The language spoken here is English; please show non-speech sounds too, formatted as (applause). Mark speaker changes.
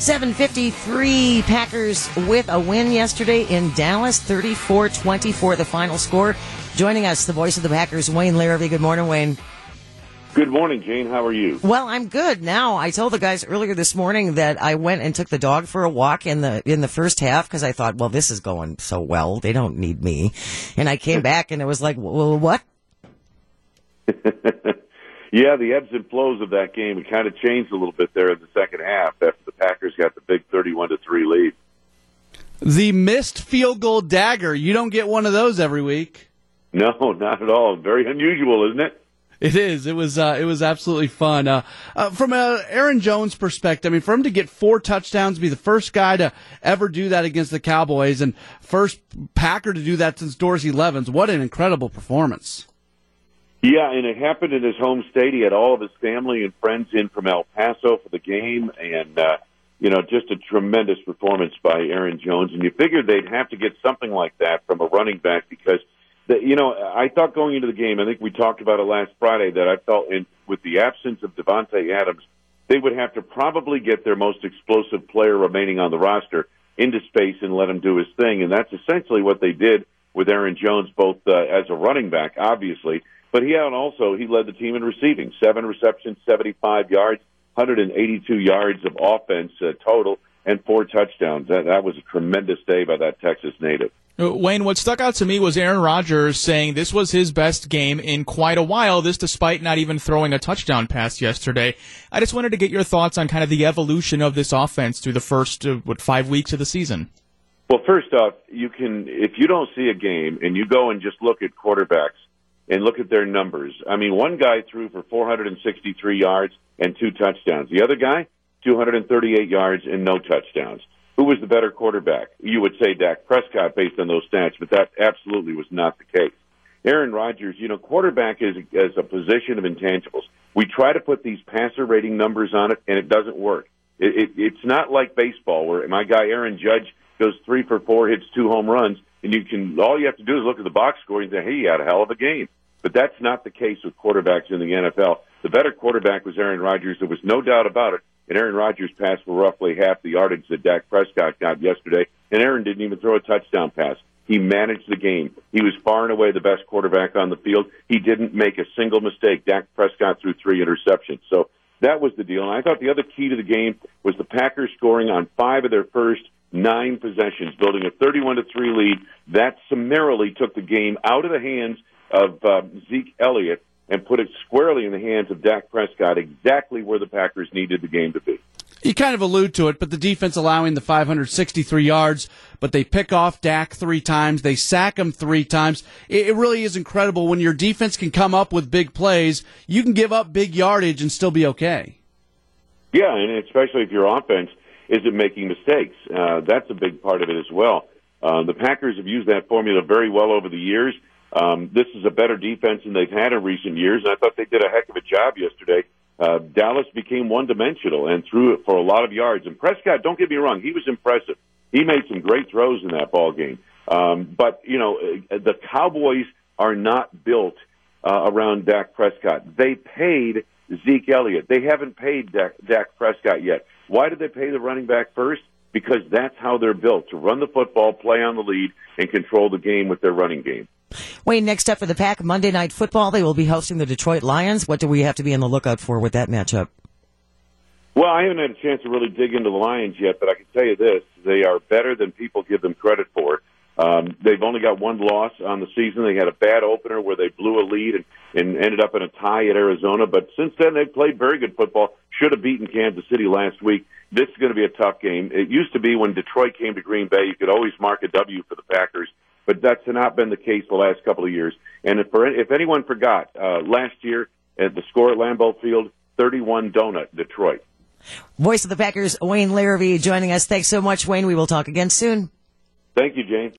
Speaker 1: 753 Packers with a win yesterday in Dallas, 34-24 the final score. Joining us, the voice of the Packers, Wayne Larrivee. Good morning, Wayne.
Speaker 2: Good morning, Jane. How are you?
Speaker 1: Well, I'm good now. I told the guys earlier this morning that I went and took the dog for a walk in the in the first half because I thought, well, this is going so well. They don't need me. And I came (laughs) back and it was like, well, what? (laughs)
Speaker 2: yeah, the ebbs and flows of that game it kind of changed a little bit there in the second half after the Packers got the big 31 to 3 lead.
Speaker 3: The missed field goal dagger. You don't get one of those every week.
Speaker 2: No, (laughs) not at all. Very unusual, isn't it?
Speaker 3: It is. It was. Uh, it was absolutely fun. Uh, uh, from a Aaron Jones perspective, I mean, for him to get four touchdowns, be the first guy to ever do that against the Cowboys, and first Packer to do that since Dorsey Levens. What an incredible performance!
Speaker 2: Yeah, and it happened in his home state. He had all of his family and friends in from El Paso for the game, and uh, you know, just a tremendous performance by Aaron Jones. And you figured they'd have to get something like that from a running back because that you know I thought going into the game, I think we talked about it last Friday that I felt in with the absence of Davante Adams, they would have to probably get their most explosive player remaining on the roster into space and let him do his thing, and that's essentially what they did with Aaron Jones, both uh, as a running back, obviously, but he had also he led the team in receiving, seven receptions, seventy-five yards, 182 yards of offense uh, total, and four touchdowns. That that was a tremendous day by that Texas native.
Speaker 4: Uh, Wayne, what stuck out to me was Aaron Rodgers saying this was his best game in quite a while, this despite not even throwing a touchdown pass yesterday. I just wanted to get your thoughts on kind of the evolution of this offense through the first, uh, what, five weeks of the season.
Speaker 2: Well, first off, you can, if you don't see a game and you go and just look at quarterbacks and look at their numbers, I mean, one guy threw for 463 yards and two touchdowns. The other guy, 238 yards and no touchdowns who was the better quarterback? You would say Dak Prescott based on those stats, but that absolutely was not the case. Aaron Rodgers, you know, quarterback is, is a position of intangibles. We try to put these passer rating numbers on it, and it doesn't work. It, it, it's not like baseball where my guy Aaron Judge goes three for four, hits two home runs, and you can all you have to do is look at the box score and say, "Hey, he had a hell of a game." But that's not the case with quarterbacks in the NFL. The better quarterback was Aaron Rodgers. There was no doubt about it and Aaron Rodgers passed for roughly half the yardage that Dak Prescott got yesterday, and Aaron didn't even throw a touchdown pass. He managed the game. He was far and away the best quarterback on the field. He didn't make a single mistake. Dak Prescott threw three interceptions. So that was the deal. And I thought the other key to the game was the Packers scoring on five of their first nine possessions, building a 31 to 3 lead. That summarily took the game out of the hands of uh, Zeke Elliott and put it squarely in the hands of Dak Prescott, exactly where the Packers needed the game to be.
Speaker 3: You kind of allude to it, but the defense allowing the 563 yards, but they pick off Dak three times. They sack him three times. It really is incredible when your defense can come up with big plays. You can give up big yardage and still be okay.
Speaker 2: Yeah, and especially if your offense isn't making mistakes. Uh, that's a big part of it as well. Uh, the Packers have used that formula very well over the years. Um, this is a better defense than they've had in recent years, and I thought they did a heck of a job yesterday. Uh, Dallas became one dimensional and threw it for a lot of yards. And Prescott, don't get me wrong, he was impressive. He made some great throws in that ball game. Um, but you know, uh, the Cowboys are not built uh, around Dak Prescott. They paid Zeke Elliott. They haven't paid Dak, Dak Prescott yet. Why did they pay the running back first? Because that's how they're built to run the football, play on the lead, and control the game with their running game.
Speaker 1: Wayne, next up for the Pack, Monday Night Football. They will be hosting the Detroit Lions. What do we have to be on the lookout for with that matchup?
Speaker 2: Well, I haven't had a chance to really dig into the Lions yet, but I can tell you this: they are better than people give them credit for. Um, they've only got one loss on the season. They had a bad opener where they blew a lead and, and ended up in a tie at Arizona. But since then, they've played very good football. Should have beaten Kansas City last week. This is going to be a tough game. It used to be when Detroit came to Green Bay, you could always mark a W for the Packers but that's not been the case the last couple of years. And if, for, if anyone forgot, uh, last year at the score at Lambeau Field, 31 donut Detroit.
Speaker 1: Voice of the Packers, Wayne Larrivee, joining us. Thanks so much, Wayne. We will talk again soon.
Speaker 2: Thank you, Jane.